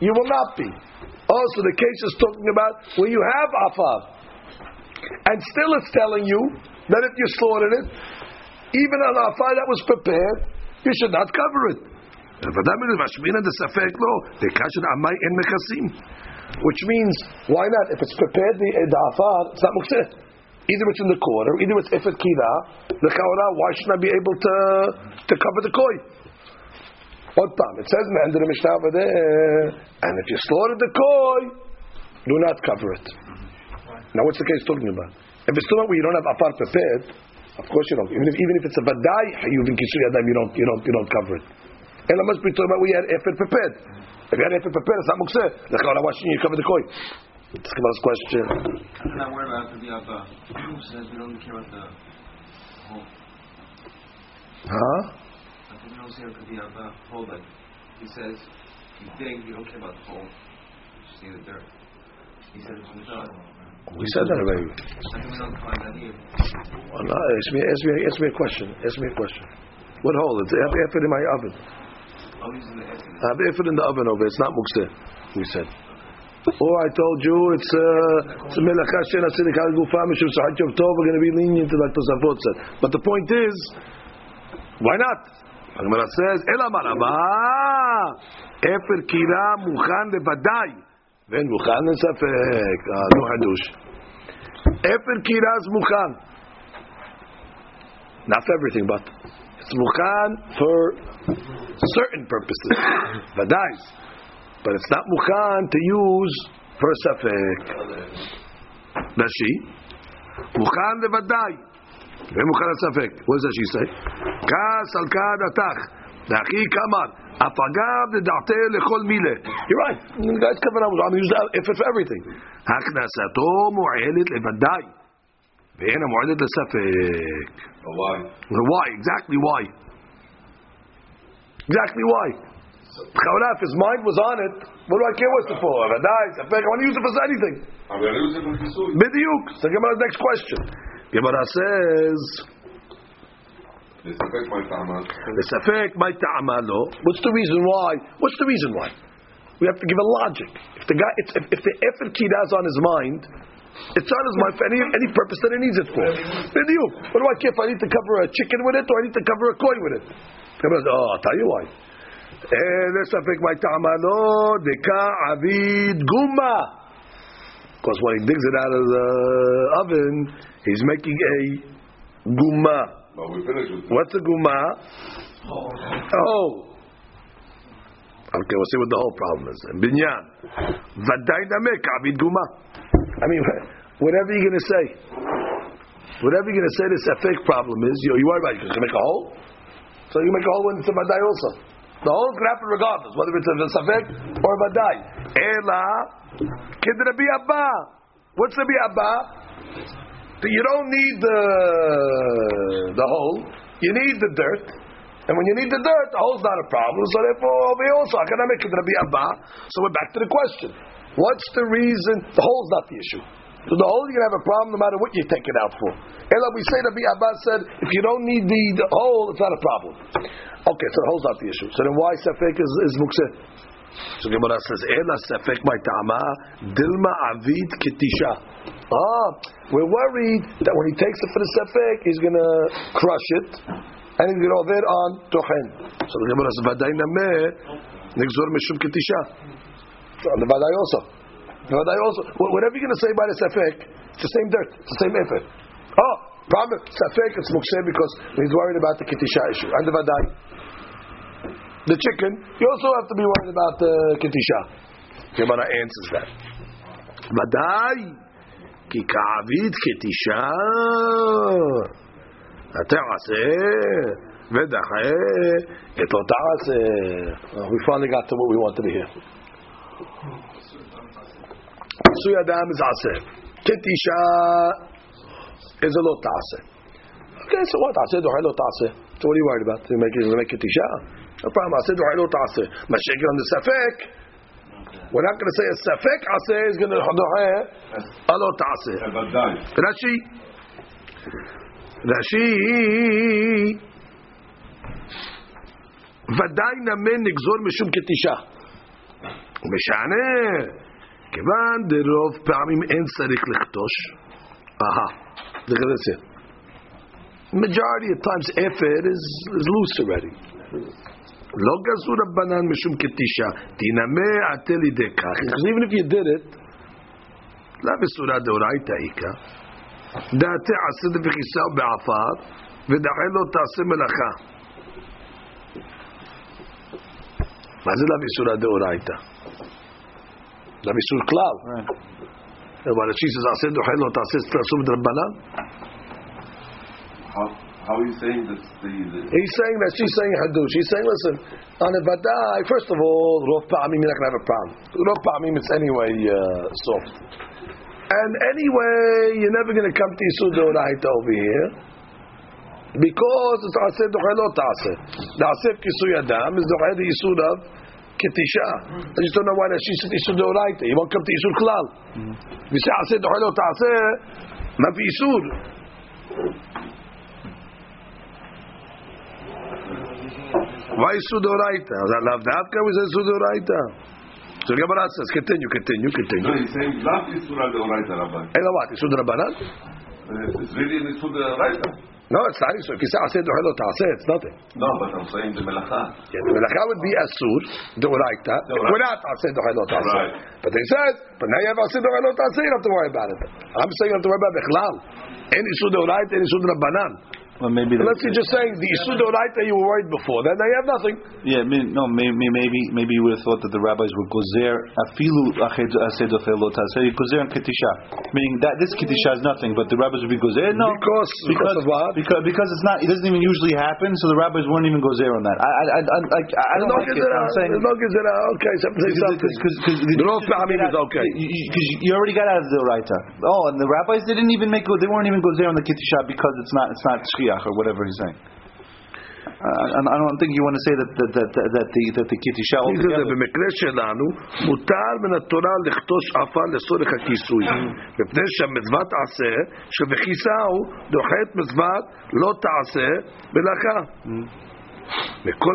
you will not be. Also, the case is talking about where you have Afar. And still it's telling you that if you slaughtered it, even on afar that was prepared, you should not cover it. Which means, why not? If it's prepared, the, eh, the afar, it's not mukseh. Either it's in the quarter, either it's ifet kira, the kawara, why shouldn't I be able to, to cover the koi? What time? It says in the end of the Mishnah over there, and if you slaughtered the koi, do not cover it. Now, what's the case talking about? If it's talking about where you don't have afar prepared, of course you don't. Even if, even if it's a badai, you in kisui adam, you don't, you don't, you don't cover it. And I must be talking about you had efer prepared. If you had efer prepared, it's not mukseh. The why shouldn't you cover the koi? Let's give us question. I'm not worried about the Abba. Who says we don't care about the whole? Huh? I uh, think we don't care about the Abba whole. Like he says, you dig, you don't care about the whole. You just see the dirt. He says it's without. We said that already. Well, no, ask me, ask me, ask me a question. Ask me a question. What hole? It's, efer in my oven. I have efer in the oven over. It's not mukseh. We said. Or I told you it's uh, it's a melacha she'en asidik al gufa mishum sahad yom tov. We're going to be lenient like Tosafot said. But the point is, why not? Gemara says, "Ela marama efer kira muchan levadai ven muchan lesafek." Ah, no hadush. Efer kira is muchan. Not for everything, but it's muchan for certain purposes. Vadais. But it's not mukhan to use for safek. Rashi. Mukhan levadai. ומוכן לספק. What does Rashi say? כעס על כעד התח. Nachi, come on. Afagav the date lechol mile. You're right. The guy's kavanah was, I'm used if for everything. Haknasato mu'elit levadai. Ve'ena mu'elit lesafek. Why? Why? Exactly why? Exactly why? Chavanah, if his mind was on it, what do I care what's it for? Uh, if I die, I want to use it for anything. I'm going to use it for Bidiyuk. So Gemara's next question. Gemara says... The safek my ta'ama. What's the reason why? What's the reason why? We have to give a logic. If the guy, if, if the efer kira is on his mind, it's on his mind for any, any purpose that he needs it for. You, What do I care if I need to cover a chicken with it or I need to cover a coin with it? Oh, I'll tell you why. Eh, oh, because when he digs it out of the oven, he's making a guma. But we finished with What's a guma? Oh. Okay, we'll see what the whole problem is. Binyan. Vaday namek avid guma. I mean, whatever you're going to say. Whatever you're going to say, this fake problem is, you, you worry about it, you can make a hole? So you make a hole when it's a vaday also. The hole can happen regardless, whether it's a safek or a vaday. Ela, kid Rabbi Abba. What's Rabbi Abba? That you don't need the the hole, you need the dirt. And when you need the dirt, the hole's not a problem. So therefore, also, I can make it Rabbi Abba. So we're back to the question. What's the reason? The hole's not the issue. So the hole, you're to have a problem no matter what you take it out for. Ela, we say Rabbi Abba said, if you don't need the, the hole, it's not a problem. Okay, so the hole's not the issue. So then why Safek is, is Mukseh? So Gemara says, Ela Safek my Tama, Dilma Avid Ketisha. Ah, we're worried that when he takes it for the Safek, he's to crush it, and he's to over on Tochen. So the Gemara says, Vaday Nameh, Nigzor. So on the Vaday also. The Vaday also. Whatever you're to say by the Safek, it's the same dirt, it's the same efer. Oh, problem, Safek, it's Mukseh because he's worried about the Ketisha issue. And the Vaday, the chicken, you also have to be worried about the Kitisha. Gemara answers that. Vaday, כי כעביד כתישה התעשה ודחה את לא תעשה. We finally got to what we wanted to hear. כיסוי אדם is עשה. כתישה is a לא תעשה. Okay, so what? תעשה דוחה לא תעשה. So what are you worried about? You make, you make כתישה? No problem. עשה דוחה לא תעשה. מה שכן on the ספק we're not going to say a safek aseh is going to dohe alo ta'aseh. ודאי. Rashi. Rashi. ודאי נמן נגזור משום כתישה. ומשענה. כיוון דרוב פעמים אין צריך לכתוש, אהה, look at this here. Majority of times אפר is, is loose already. לא גזור רבנן משום כתישה, תנמה עתה לידי כך. Because even if you did it, לא בסורה דאורייתא איכא, דעתי עשה וכיסה בעפר, ודחה לו תעשה מלאכה. מה זה לא בסורה דאורייתא? לא בסור כלל. אבל השי says עשה דוחה לו תעשה תעשו מדרבנן? How, How are you saying that the, the He's saying that she's saying hadush. She's saying, listen, on a vadai. First of all, rof pa'amim you're not gonna have a problem. Rof pa'amim it's anyway uh, soft, and anyway you're never gonna come to yisudu Doraita over here because it's aser doche lo. The aser kisui adam is the Yisud of ketisha. I just don't know why that she said Yisud Doraita. You won't come to Yisud Klal. Mm. You say aser doche lo not Yisud. Why Yisud Deoraita? Was that Lav Davka? We say Yisud Deoraita. So the Gemara says, continue, continue, continue. no, he's saying not Isura de Oraita Rabban. And what? Yisud Rabbanan? Uh, It's really Isura de No, it's not. So if you say Aseh Doche Lo Ta'aseh, it's nothing. No, but I'm saying the Melacha. Yeah, the Melacha would be Asur, Deoraita, without Aseh Doche Lo Ta'aseh. But they said, but now you have Aseh Doche Lo Ta'aseh, you don't have to worry about it. I'm saying you don't have to worry about Bechlal. Any Isud Deoraita, any Isud Rabbanan. Well, maybe Unless you're just saying the Isud Deoraita you were worried before, then now you have nothing. Yeah, may- no, may- may- maybe maybe you would have thought that the rabbis were gozer afilu ached ased ofelo taseh gozer and ketisha, meaning that this ketisha is nothing, but the rabbis would be gozer. No, Because- because of what? Because because it's not. It doesn't even usually happen, so the rabbis weren't even gozer on that. I I I, I, I don't like it. I'm saying. No Gezerah, okay, something. Because The Rov Pa'amim is okay. Because you already got out of the Oraita. Oh, and the rabbis they didn't even make they weren't even gozer on the ketisha because it's not it's not Mashiach or whatever he's saying. Uh, and I don't think you want to say that that that, that the that the ketisha altogether. במקרה שלנו מותר מן התורה לכתוש עפה לצורך הכיסוי, מפני שהמצוות עשה שבכיסהו דוחה מצוות לא תעשה מלאכה. וכל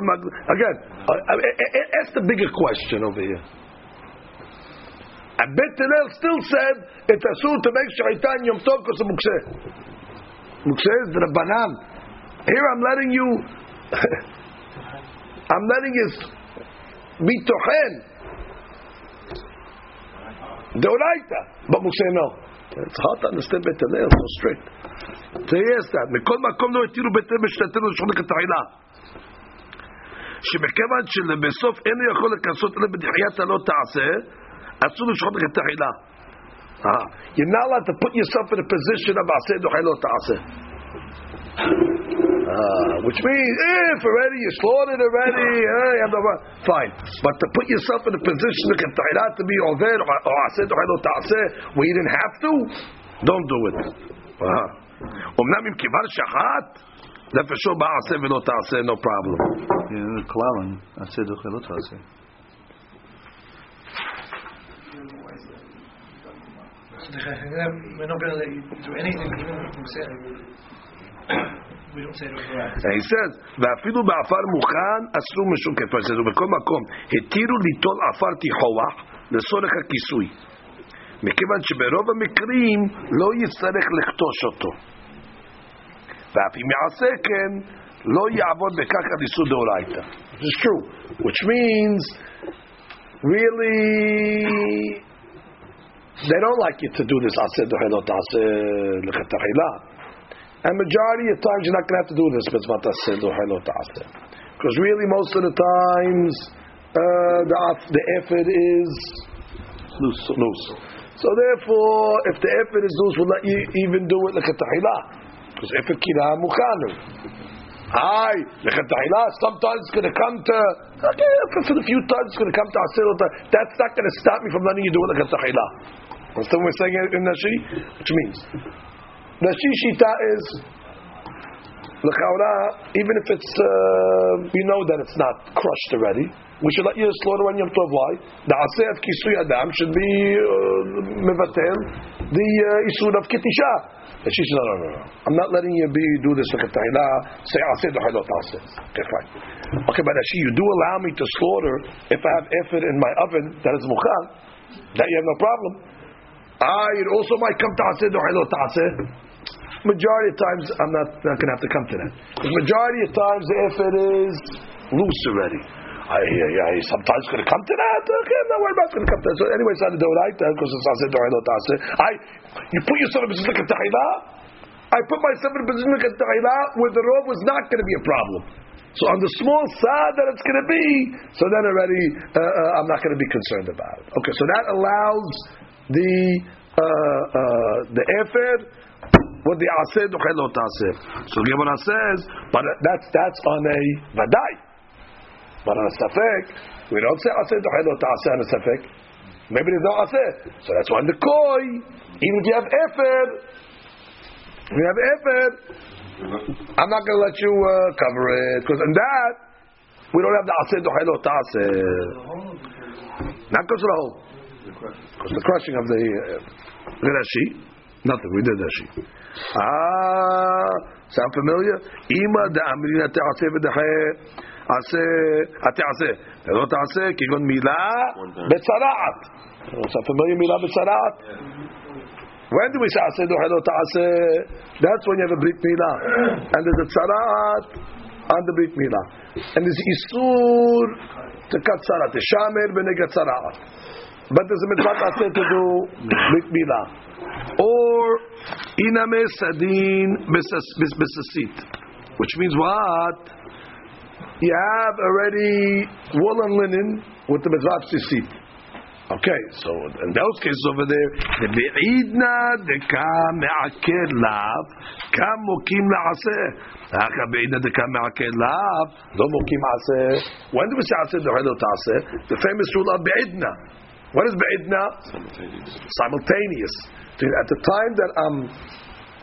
Again, uh, uh, uh, ask the bigger question over here. And Bet Hillel said, it's a asur to make shaita and yom tov because of מוקשה. מוקשה is דרבנן. Here I'm letting you, I'm letting you be tochen. Deoraita. But Moshe no. It's hard to understand בית הלל, so strict. So yes, that. מכל מקום לא התירו בית הלל בשתתנו לשחוט את התחילה. שמכיוון שלבסוף אינו יכול לכסות אלא בדחיית הלא תעשה, אסור לשחוט את התחילה. Ah, You're not allowed to put yourself in a position of עשה דוחה לא תעשה. Ah, which means if already you slaughtered already, eh, you have the- fine. But to put yourself in a position of ketayra to be over or aseh lo ta'aseh where you didn't have to, don't do it. Ah. אומנם אם כבר שחט, זה for sure בעשה ולא תעשה, no problem. Yeah, Klalan, I said the We're not going to let you do anything, even if you say we don't say it over And he says, ואפילו בעפר מוכן אסור משום כתוב. He says, ובכל מקום, התירו ליטול עפר תיחוח לצורך הכיסוי. מכיוון שברוב המקרים לא יצטרך לכתוש אותו. ואף אם יעשה כן, לא יעבוד בכך על איסור דאורייתא. It's true. Which means, really, They don't like you to do this. And majority of times you're not going to have to do this because really most of the times uh, the the efer is loose, loose. So therefore, if the efer is loose, we'll let you even do it lekatahila because efer kira mukhanu. Hi, lekatahila. Sometimes it's going to come to okay, for, for the few times it's going to come to asir. That's not going to stop me from letting you do it lekatahila. Understand what we're saying in Nashi? Which means, the shishita is l'chaura, even if it's uh, you know that it's not crushed already. We should let you slaughter on Yom Tov. Why? The aseh kisui adam should be uh, mevatel the uh, isur of ketisha. The she said, no, no, no, no. I'm not letting you be do this like a tahila. Say aseh the halot aseh. Okay, fine. Okay, but actually, you do allow me to slaughter if I have efer in my oven that is mukhal. That you have no problem. Ah, it also might come ta'aseh dohelo ta'aseh. Majority of times, I'm not, not going to have to come to that. The majority of times, if it is loose already, I hear, yeah, he's sometimes going to come to that. Okay, I'm not worried about going to come to that. So anyway, it's not a doraita because it's ta'aseh dohelo ta'aseh. I, you put yourself in a position. I put myself in a position where the robe was not going to be a problem. So on the small side that it's going to be, so then already uh, uh, I'm not going to be concerned about it. Okay, so that allows the uh, uh, the efer with the aseh dochel lo taseh. So Gemara says, but that's that's on a vadai. But on a safek, we don't say aseh dochel lo taseh on a safek. Maybe there's no aseh. So that's why the koi, even if you have efer, we have efer. I'm not going to let you uh, cover it because in that we don't have the aseh dochel lo. Not because of the hole. Because the crushing of the uh, Rashi, nothing, we did Rashi. Ah, sound familiar? Ima da amrina te'aseh v'deheh aseh, ate'aseh. Lo ta'aseh, kigon milah betzara'at. Sound familiar, milah betzara'at? When do we say aseh dohe lo ta'aseh? That's when you have a brit milah. And there's a tzara'at on the brit milah. And there's isur to cut tzara'at. Shamer b'negat tzara'at. But there's a mitzvah aseh to do brit. Or iname sadin b'sasit. Which means what? You have already wool and linen with the mitzvah sisit. Okay, so in those cases over there, the be'idna deka me'aker lav, kam mokim la'aseh. Haka be'idna deka me'aker lav, lo mokim aseh. When do we say aseh? The famous rule of be'idna. What is be'idna? Simultaneous. At the time that I'm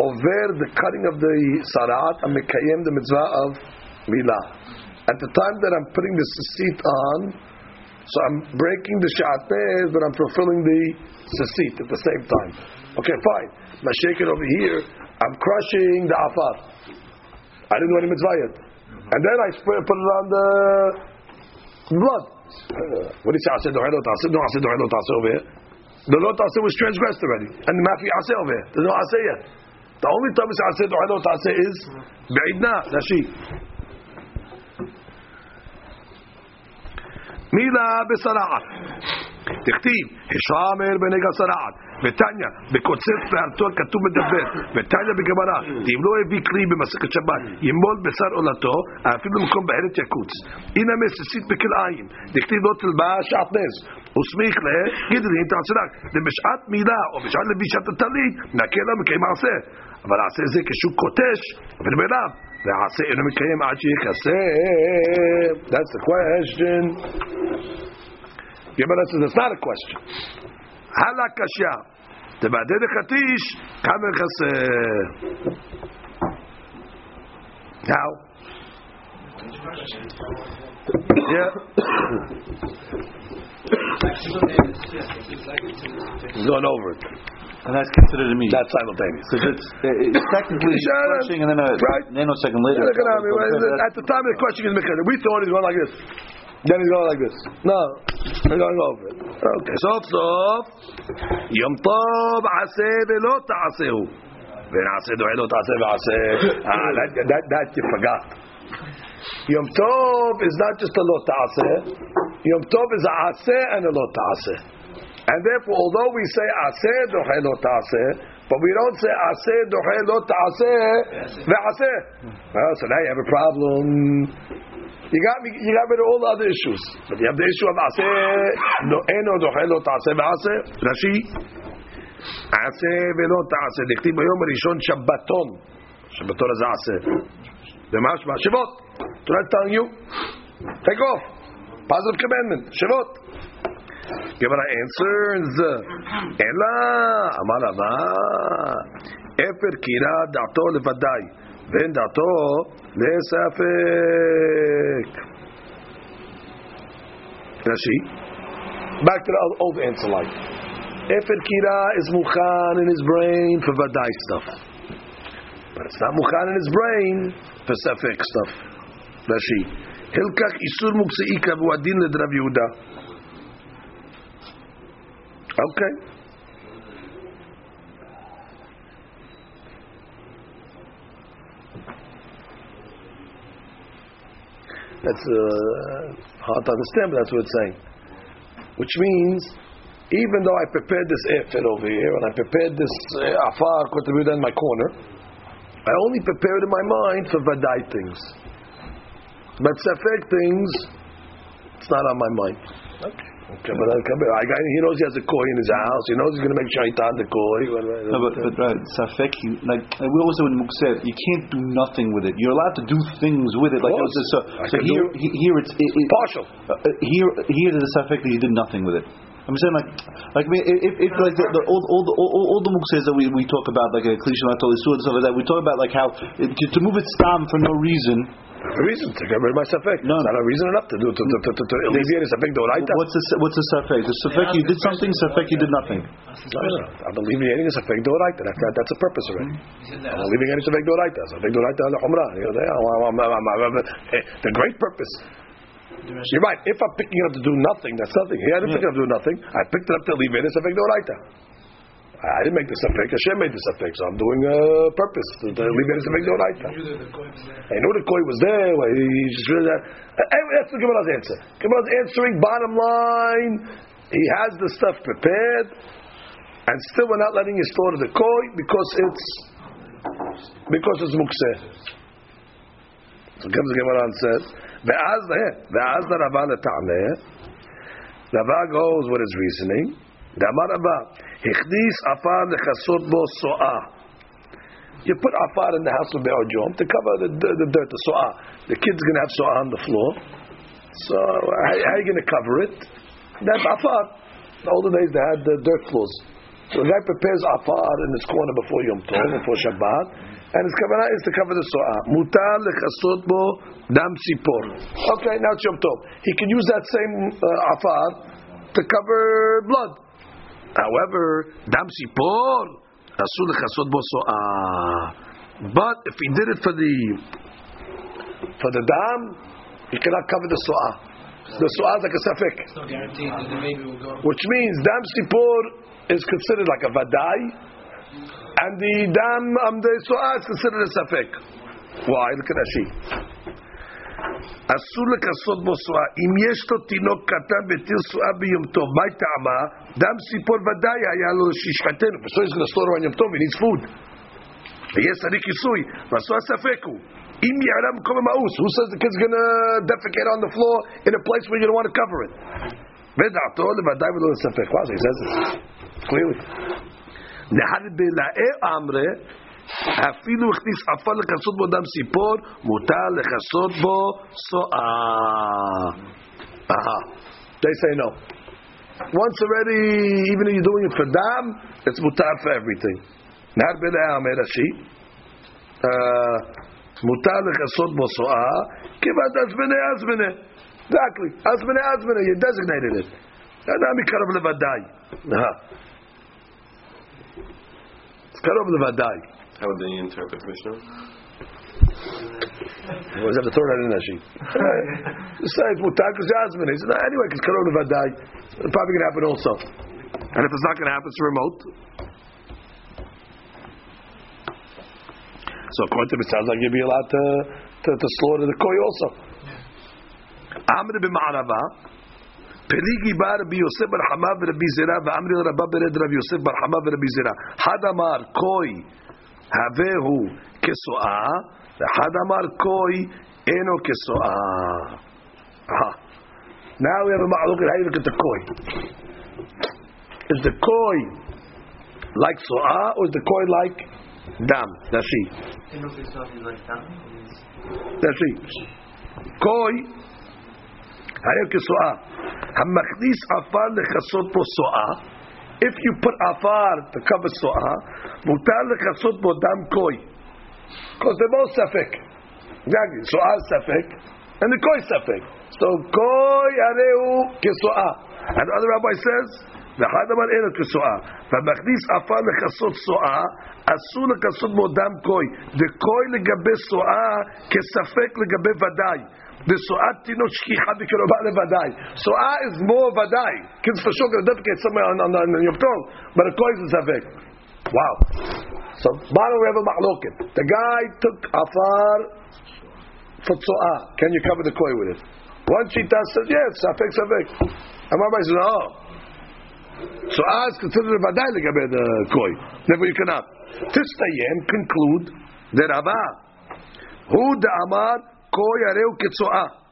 over the cutting of the sarat, I'm mekayem the mitzvah of milah. At the time that I'm putting the sisit on, so I'm breaking the sha'atez, but I'm fulfilling the sasit at the same time. Okay, fine. Now shake it over here. I'm crushing the afar. I didn't do any mitzvah yet. And then I put it on the blood. What did he say? Aseh doher lo taseh. No, aseh doher lo taseh over here. The lo taseh was transgressed already, and the mafi aseh over here. There's no aseh yet. The only time it's aseh doher lo taseh is beidna nashi. Mila besarah. תכתיב, השעמר בנגע סרעת, ותניא, בקוצץ בארתו כתוב מדבר, ותניא בגמרא, אם לא הביא כלי במסכת שבת, ימול בשר עולתו, אפילו במקום בארץ יקוץ. הנה מסיסית בכלאיים, דכתיב לא תלבש שעטנז, וסמיך לגדרין תעצרק, ובשעת מילה או בשעת לבישת הטלית, נקל לו מקיים מעשה. אבל עשה זה כשהוא קוטש, ולמרב, ועשה אינו מקיים עד שיכסה. That's the question. Gemara says that's not a question. Halakasha. The Badeh Khatish, Kamer Chaser. Yeah. He's gone over it. And that's considered a meat. That's simultaneous. Because it's, eh, it's technically and then a right. nanosecond later. At the time of the question is We thought it was going like this. Then he's going like this. No. He's going over it. Okay. סוף סוף, יום טוב עשה ולא תעשהו. ונעשה דוחה לא תעשה ועשה. Ah, that, that, that you forgot. Yom Tov is not just a lo ta'aseh. Yom Tov is a aseh and a lo ta'aseh. And therefore, although we say aseh doche lo ta'aseh, but we don't say aseh doche lo ta'aseh ve'aseh. Well, so now you have a problem. You got me. You got rid of all the other issues, but you have the issue of aseh no eno doche lo ta'aseh ve'aseh. Rashi. aseh ve'lo ta'aseh. דכתיב ביום הראשון שבתון. שבתון הזה aseh. במשמע, שבot. Torah is telling you, take off. Positive commandment. Shavot. Gemara answers, Ela, Amar Rava, Efer kira da'ato levadai, ven da'ato lesafek. Rashi. Back to the old answer like. Efer kira is mukhan in his brain for vadai stuff. But it's not mukhan in his brain for safek stuff. Rashi. Hilkach isur muksei kavu adin ledrav Yehuda. Okay. That's uh, hard to understand, but that's what it's saying. Which means, even though I prepared this efer over here, and I prepared this uh, afar uh, in my corner, I only prepared in my mind for vadai things. But safek things, it's not on my mind. Okay. Okay, but I'll come here. He knows he has a koi in his house. He knows he's going to make shaitan the koi. No, but, but right, safek, you, like like we also in Mukset, you can't do nothing with it. You're allowed to do things with it. Like course. so, so here, do- he- here it's it, it, Partial. Uh, uh, here, here there's a safek that you did nothing with it. I'm saying like, like I mean, if, if like the, the, all, all, the, all, all the mukses that we, we talk about, like a cliche and stuff like that, we talk about like how uh, to, to move it stam for no reason. A reason to get rid of my safek. No. It's not a reason enough to do to, to, to, to, to alleviate a safek doraita. What's the what's the safek? The safek you did something, safek you did nothing. No, no, I'm alleviating a safek doraita. That's that, that's a purpose already. I'm alleviating a safek doraita. Safek doraita I'm- eh, the great purpose. You're right. If I'm picking it up to do nothing, that's nothing. Here I didn't pick it up to do nothing. I picked it up to alleviate it. It's a safek doraita. I didn't make the safek. Hashem made the safek, so I'm doing a purpose to to alleviate a safek doraita. You knew that the coin was there. I know the koi was there. He just really that. Anyway, that's the Gemara's answer. Gemara's answering. Bottom line, he has the stuff prepared, and still we're not letting you store the koi because it's because it's mukseh. So comes the Gemara and says, "Ve'az leh, ve'az the Rava le'tameh." Rava goes with his reasoning. Damar Rava, hichdis afar lechasot bo so'ah. You put afar in the house of Be'or Jom to cover the, the, the dirt, the so'ah. The kid's going to have so'ah on the floor. So how, how are you going to cover it? That's afar. In the olden days they had the dirt floors. So the guy prepares afar in his corner before Yom Tov, before Shabbat, and his kavanah is to cover the so'ah. Mutar lechasot bo dam sipor. Okay, now it's Yom Tov. He can use that same uh, afar to cover blood. However, dam sipor, asur lechasot bo. But if he did it for the for the dam, he cannot cover the so'ah. The so'ah is like a safek, It's no guarantee that the baby will go. which means dam sipor is considered like a vadai, and the dam um, the so'ah is considered a safek. Why? Look at Rashi. אסור לכסות בו סואה. אם יש לו תינוק קטן בטיל סואה ביום טוב, מה טעמה? דם ציפור ודאי היה לו שישחטנו. So he's going to slaughter on יום טוב, he needs food. ויש צריך כיסוי, ועשו הספק הוא. אם יעלה מקום המאוס, who says the kid's going to defecate on the floor in a place where you don't want to cover it? ודעתו לוודאי ולא לספק. Wow, he says it clearly. נהר בלאי אמרי, אפילו הכניס עפר לכסות בו דם ציפור, מותר לכסות בו סואה. Aha. They say no. Once already, even if you're doing it for dam, it's mutar for everything. נהר בלאי אמרי רש"י, uh, מותר לכסות בו סואה, כיוון עזבנה עזבנה. Exactly. עזבנה עזבנה, you designated it. אדם מקרוב לוודאי. Aha. It's קרוב לוודאי. How would they interpret Mishnah? You always have to throw that in that sheet. Just say it's mutar because Yasmin. He said, no, anyway, because Corona Vadai. It's probably going to happen also. And if it's not going to happen, it's remote. So according to him, it sounds like you'd be allowed to, to, to slaughter the koi also. Amr bin Ma'arava. פליגי בא רבי יוסף בר חמה ורבי זירא ואמרי רבה ברד רבי יוסף בר חמה ורבי זירא חד אמר קוי הווה הוא כסואה ואחד אמר קוי אינו כסואה Ah. Now we have a look at how you look at the koi. Is the koi like soah or is the koi like dam? That's she. That's she. Koi היה כסואה. המכניס עפר לכסות פה סואה. If you put עפר to cover סואה, מותר לכסות בו דם קוי. Because they're both ספק. Exactly. סואה is ספק, and the koi is ספק. So koi הרי הוא כסואה. And the other rabbi says, ואחד אמר אין לו כסואה. והמכניס עפר לכסות סואה, אסור לכסות בו דם קוי. דקוי לגבי סואה כספק לגבי ודאי. The so'at tinok shkicha b'keroba levaday. So'at is more vaday. Kids for sure going to duplicate somewhere on, on, on, on Yom Tov, but a koiz is havek. Wow. So, bottom we have a machloket. The guy took afar for so'at. Can you cover the koi with it? One shita says, yes, safek, safek. And Rabbi says, no. So'at is considered a vaday legabe the koi. Therefore you cannot. Tistayem conclude the Abba, who the Amar, koi areu ketzo'ah.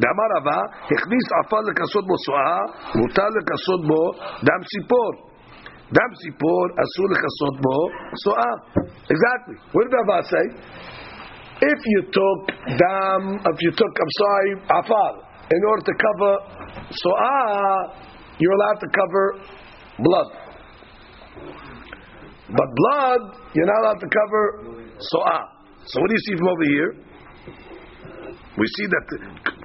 דאמר רבה, הכניס עפר לכסות בו סואה, מותר לכסות בו דם ציפור. דם ציפור אסור לכסות בו סואה. Exactly. What did Rava say? If you took dam, if you took, I'm sorry, afar, in order to cover so'ah, you're allowed to cover blood. But blood, you're not allowed to cover so'ah. So what do you see from over here? We see that the,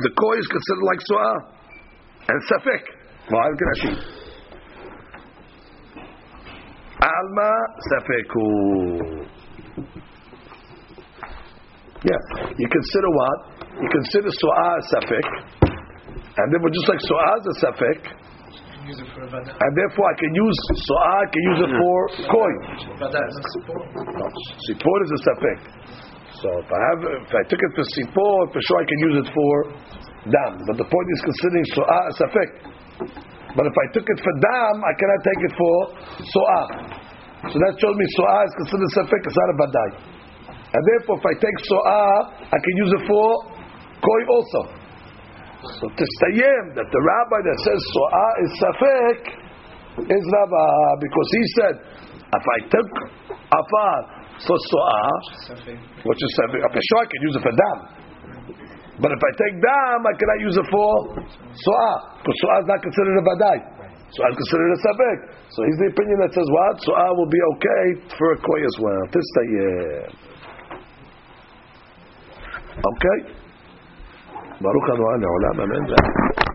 the koi is considered like so'ah. And safek. I see? Alma safeku. Yeah, you consider what? You consider su'ah a safek, and therefore just like su'ah is a safek, Use it for a vada. and therefore I can use su'ah, I can use it for coin. Vada is not support. Sipor is a safek. So if I have, if I took it for sipor, for sure I can use it for dam. But the point is considering su'ah a safek. But if I took it for dam, I cannot take it for su'ah. So that shows me su'ah is considered safek, it's not a badai. And therefore, if I take so'ah, I can use it for koi also. So to stayem that the rabbi that says so'ah is safek is rabbi because he said if I took afar for so'ah, which is Okay, peshah, I can use it for dam. But if I take dam, I cannot use it for so'ah, because so'ah is not considered a badai. So I'm considered a sabek. So he's the opinion that says what? So'ah will be okay for a koi as well. This yeah. Okay? Baruch Anu Olam, Amen.